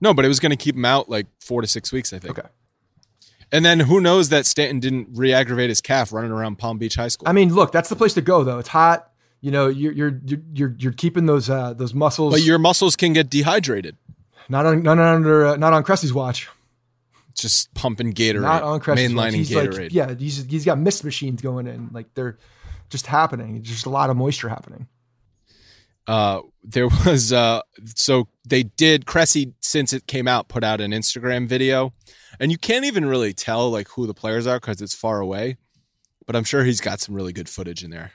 No, but it was going to keep him out like four to six weeks, I think. Okay. And then who knows that Stanton didn't re-aggravate his calf running around Palm Beach High School. I mean, look, that's the place to go though. It's hot. You know, you're you're you're you're keeping those uh, those muscles. But your muscles can get dehydrated. Not on not under uh, not on Cressey's watch. Just pumping Gatorade. Not on Cressey's mainlining watch. He's Gatorade. Like, yeah, he's he's got mist machines going in. Like they're just happening. There's just a lot of moisture happening. Uh, there was uh, so they did Cressey since it came out put out an Instagram video, and you can't even really tell like who the players are because it's far away. But I'm sure he's got some really good footage in there.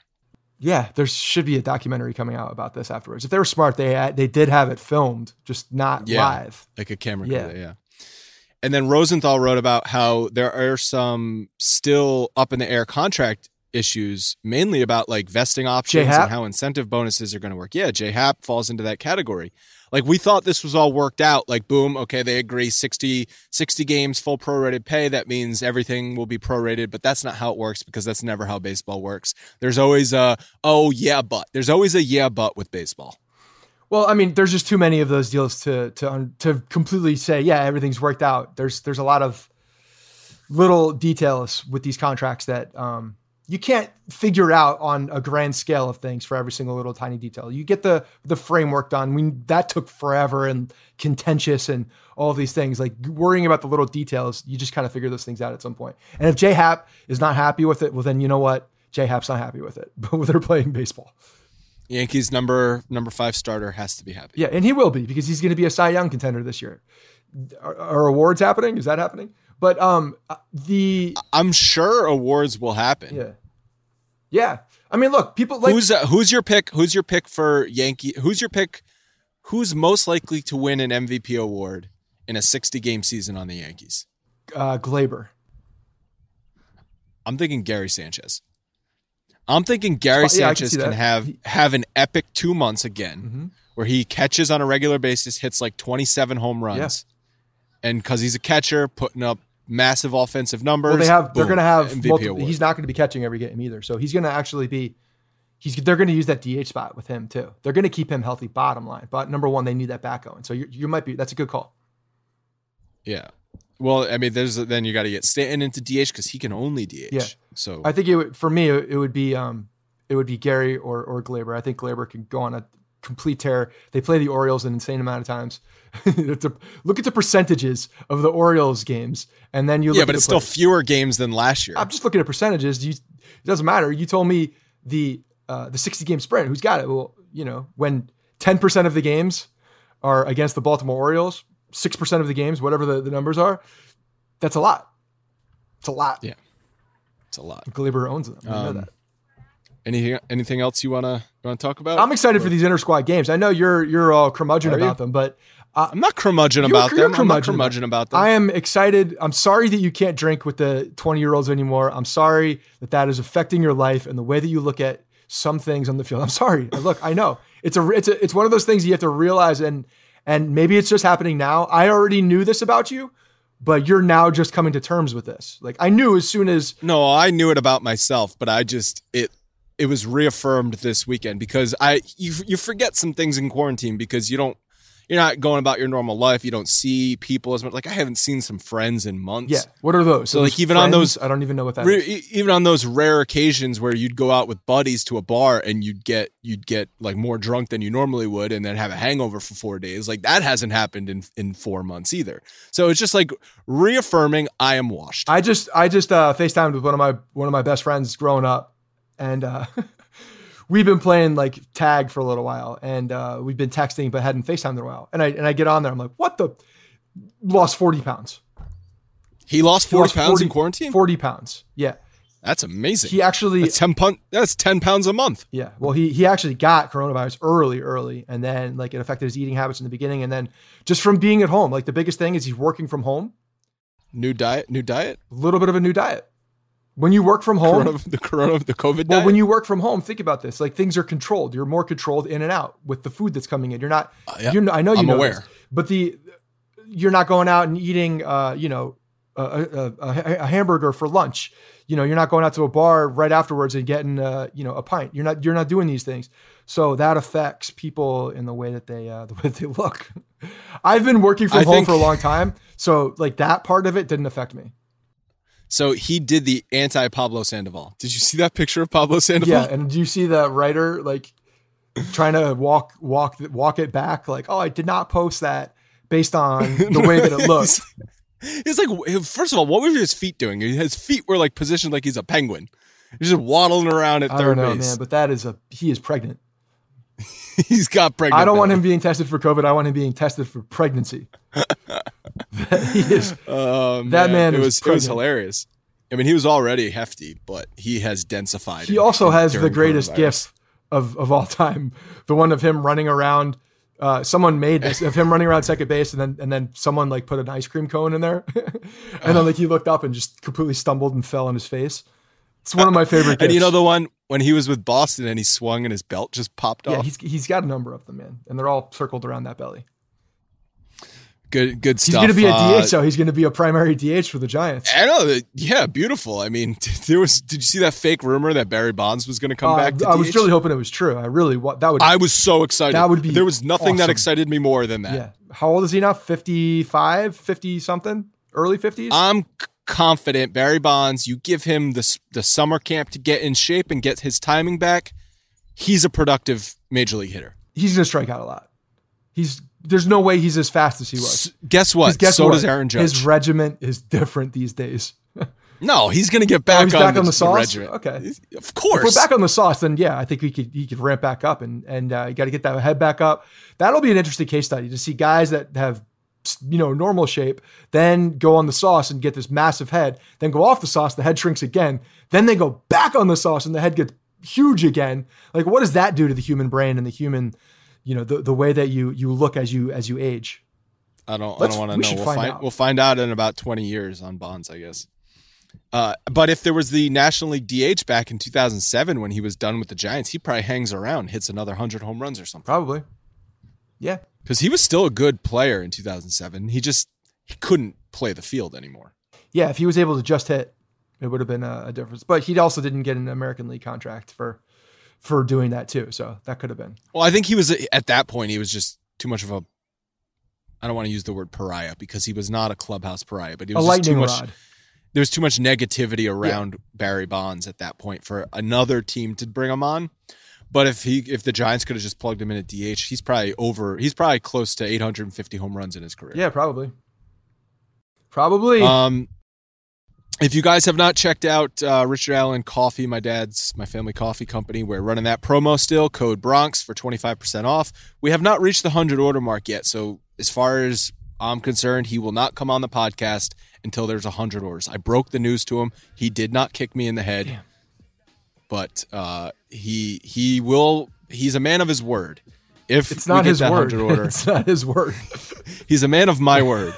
Yeah, there should be a documentary coming out about this afterwards. If they were smart, they had, they did have it filmed, just not Yeah. live. like a camera Yeah. crew, yeah. And then Rosenthal wrote about how there are some still up in the air contract issues, mainly about like vesting options J-Happ? and how incentive bonuses are going to work. Yeah, J Happ falls into that category. Like we thought this was all worked out. Like boom, okay, they agree 60, 60 games, full prorated pay. That means everything will be prorated, but that's not how it works because that's never how baseball works. There's always a oh yeah, but there's always a yeah, but with baseball. Well, I mean, there's just too many of those deals to to to completely say, yeah, everything's worked out. There's there's a lot of little details with these contracts that um, you can't figure out on a grand scale of things for every single little tiny detail. You get the the framework done. We that took forever and contentious and all these things. Like worrying about the little details, you just kind of figure those things out at some point. And if J Happ is not happy with it, well, then you know what, J Happ's not happy with it. But they're playing baseball. Yankees number number five starter has to be happy. Yeah, and he will be because he's going to be a Cy Young contender this year. Are, are awards happening? Is that happening? But um, the I'm sure awards will happen. yeah, yeah. I mean, look, people like who's uh, who's your pick? Who's your pick for Yankee? Who's your pick? Who's most likely to win an MVP award in a 60 game season on the Yankees? uh, Gleyber. I'm thinking Gary Sanchez. I'm thinking Gary Yeah, I can Sanchez can, have have an epic two months again, Mm-hmm. where he catches on a regular basis, hits like 27 home runs, and because he's a catcher, putting up massive offensive numbers. Well, they have. They're going to have. Multiple, he's not going to be catching every game either, so he's going to actually be. He's. They're going to use that DH spot with him too. They're going to keep him healthy. Bottom line, but number one, they need that back going. So you you might be. That's a good call. Yeah. Well, I mean, there's then you got to get Stanton into DH because he can only DH. Yeah. So I think it would, for me it, it would be um it would be Gary or or Gleyber. I think Gleyber can go on a complete tear. They play the Orioles an insane amount of times. Look at the percentages of the Orioles games, and then you look yeah, but the it's still fewer games than last year. I'm just looking at percentages. You, it doesn't matter. You told me the uh, the 60 game sprint. Who's got it? Well, you know when 10 percent of the games are against the Baltimore Orioles, six percent of the games, whatever the, the numbers are, that's a lot. It's a lot. Yeah. It's a lot. Gleyber owns them. I know Um, that. Anything anything else you wanna want to talk about? I'm excited for these inter squad games. I know you're you're all curmudgeon Are you? about them, but uh, I'm not curmudgeon about them. I'm not curmudgeon curmudgeon about them. I am excited. I'm sorry that you can't drink with the 20 year olds anymore. I'm sorry that that is affecting your life and the way that you look at some things on the field. I'm sorry. Look, I know it's a it's a it's one of those things you have to realize and and maybe it's just happening now. I already knew this about you, but you're now just coming to terms with this. Like I knew as soon as No, I knew it about myself, but I just it it was reaffirmed this weekend because I you you forget some things in quarantine because you don't you're not going about your normal life. You don't see people as much. Like I haven't seen some friends in months. yeah, what are those? So, like, Those even on those- I don't even know what that Re- is. even on those rare occasions where you'd go out with buddies to a bar and you'd get you'd get like more drunk than you normally would and then have a hangover for four days like that hasn't happened in in four months either so it's just like reaffirming i am washed I just I just uh FaceTimed with one of my one of my best friends growing up, and uh, we've been playing like tag for a little while, and uh, we've been texting but hadn't FaceTimed in a while. And I and I get on there, I'm like, what the lost forty pounds. he lost He 40 lost pounds in quarantine 40 pounds. Yeah. That's amazing. He actually that's ten pun- That's ten pounds a month. Yeah. Well, he he actually got coronavirus early, early, and then like it affected his eating habits in the beginning, and then just from being at home, like the biggest thing is he's working from home. New diet. New diet. A little bit of a new diet. When you work from home, corona, the corona, the COVID. Well, diet? when you work from home, think about this. Like things are controlled. You're more controlled in and out with the food that's coming in. You're not. Uh, yeah. You're. I know you I'm know aware. this, but the you're not going out and eating. Uh, you know, a, a, a, a hamburger for lunch. You know, you're not going out to a bar right afterwards and getting. Uh, you know, a pint. You're not. You're not doing these things. So that affects people in the way that they uh, the way that they look. I've been working from I home think- for a long time, so like that part of it didn't affect me. So he did the anti Pablo Sandoval. Did you see that picture of Pablo Sandoval? Yeah, and do you see the writer like trying to walk walk walk it back? Like, oh, I did not post that based on the way that it looks. It's like, first of all, what were his feet doing? His feet were like positioned like he's a penguin. He's just waddling around at I third don't know, base. man, but that is a he is pregnant. he's got pregnant. I don't want him being tested for COVID. I want him being tested for pregnancy. is. Oh, That man it is was it was hilarious. I mean, he was already hefty, but he has densified. He also has the greatest coronavirus. gif of of all time. The one of him running around. Uh, someone made this of him running around second base, and then and then someone like put an ice cream cone in there, and then like he looked up and just completely stumbled and fell on his face. It's one of my favorite. And you know the one when he was with Boston and he swung and his belt just popped Yeah, off. he's he's got a number of them, man, and they're all circled around that belly. Good, good stuff. He's going to be a Uh, DH, so he's going to be a primary DH for the Giants. I know. Yeah, beautiful. I mean, there was. Did you see that fake rumor that Barry Bonds was going to come Uh, back? To I was really hoping it was true. I really that would. I was so excited. That would be There was nothing that excited me more than that. yeah. How old is he now? 55, 50 something, early fifties. I'm confident Barry Bonds. You give him the the summer camp to get in shape and get his timing back. He's a productive major league hitter. he's going to strike out a lot. He's there's no way he's as fast as he was. S- guess what? guess so what? does Aaron Judge. His regiment is different these days. no, he's going to get back, Oh, he's on, back the, on the sauce? regiment. Okay. He's- Of If course. we're back on the sauce, then yeah, I think we could he could ramp back up and and uh, you got to get that head back up. That'll be an interesting case study to see guys that have you know normal shape, then go on the sauce and get this massive head, then go off the sauce, the head shrinks again, then they go back on the sauce and the head gets huge again. Like what does that do to the human brain and the human, you know, the, the way that you you look as you as you age? I don't. I Let's- don't want to we know. We'll find find. out. We'll find out in about twenty years on Bonds, I guess. Uh, but if there was the National League DH back in 2007 when he was done with the Giants, he probably hangs around, hits another hundred home runs or something. Probably. Yeah. Because he was still a good player in 2007. He just he couldn't play the field anymore. Yeah, if he was able to just hit, it would have been a, a difference. But he also didn't get an American League contract for for doing that too. So that could have been. Well, I think he was at that point. He was just too much of a. I don't want to use the word pariah because he was not a clubhouse pariah, but he was just too much. rod. There was too much negativity around Barry Bonds at that point for another team to bring him on. But if he if the Giants could have just plugged him in at DH, he's probably over. He's probably close to 850 home runs in his career. Yeah, probably. Probably. Um, if you guys have not checked out uh, Richard Alan Coffee, my dad's, my family coffee company, we're running that promo still, code Bronx for 25% off. We have not reached the 100 order mark yet. So, as far as I'm concerned, he will not come on the podcast until there's 100 orders. I broke the news to him. He did not kick me in the head, but uh, he he will. He's a man of his word. If it's not his word. order, it's not his word. he's a man of my word.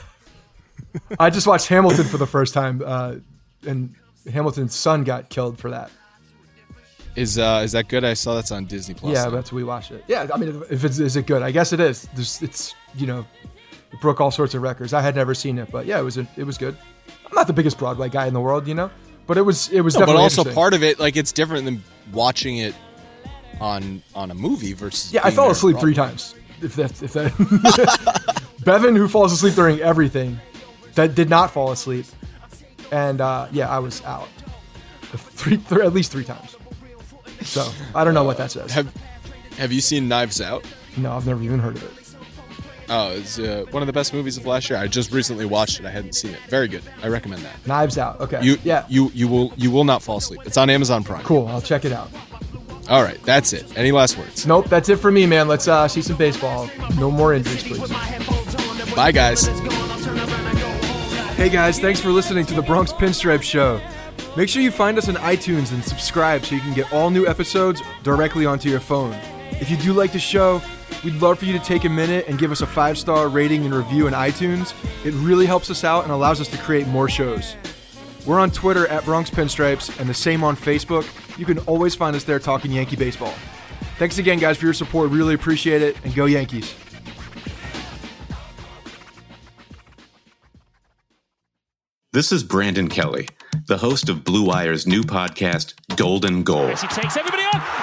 I just watched Hamilton for the first time, uh, and Hamilton's son got killed for that. Is uh, is that good? I saw that's on Disney Plus. yeah, now. that's what we watched it. Yeah, I mean, if it's is it good? I guess it is. There's, it's you know, it broke all sorts of records. I had never seen it, but yeah, it was a, it was good. I'm not the biggest Broadway guy in the world, you know, but it was it was No, but also part of it, like it's different than watching it on on a movie versus. Yeah, I fell asleep three times. If that, if that, Bevan, who falls asleep during everything, that did not fall asleep, and uh, yeah, I was out, three, th- at least three times. So I don't know what that says. Have Have you seen Knives Out? No, I've never even heard of it. Oh, it's uh, one of the best movies of last year. I just recently watched it. I hadn't seen it. Very good. I recommend that. Knives Out. Okay. You yeah. you you will you will not fall asleep. It's on Amazon Prime. Cool. I'll check it out. All right, that's it. Any last words? Nope, that's it for me, man. Let's uh, see some baseball. No more injuries, please. Bye, guys. Hey guys, thanks for listening to the Bronx Pinstripe Show. Make sure you find us on iTunes and subscribe so you can get all new episodes directly onto your phone. If you do like the show, we'd love for you to take a minute and give us a five star rating and review in iTunes. It really helps us out and allows us to create more shows. We're on Twitter at Bronx Pinstripes and the same on Facebook. You can always find us there talking Yankee baseball. Thanks again, guys, for your support. Really appreciate it, and go Yankees. This is Brandon Kelly, the host of Blue Wire's new podcast, Golden Goal. Messi takes everybody on.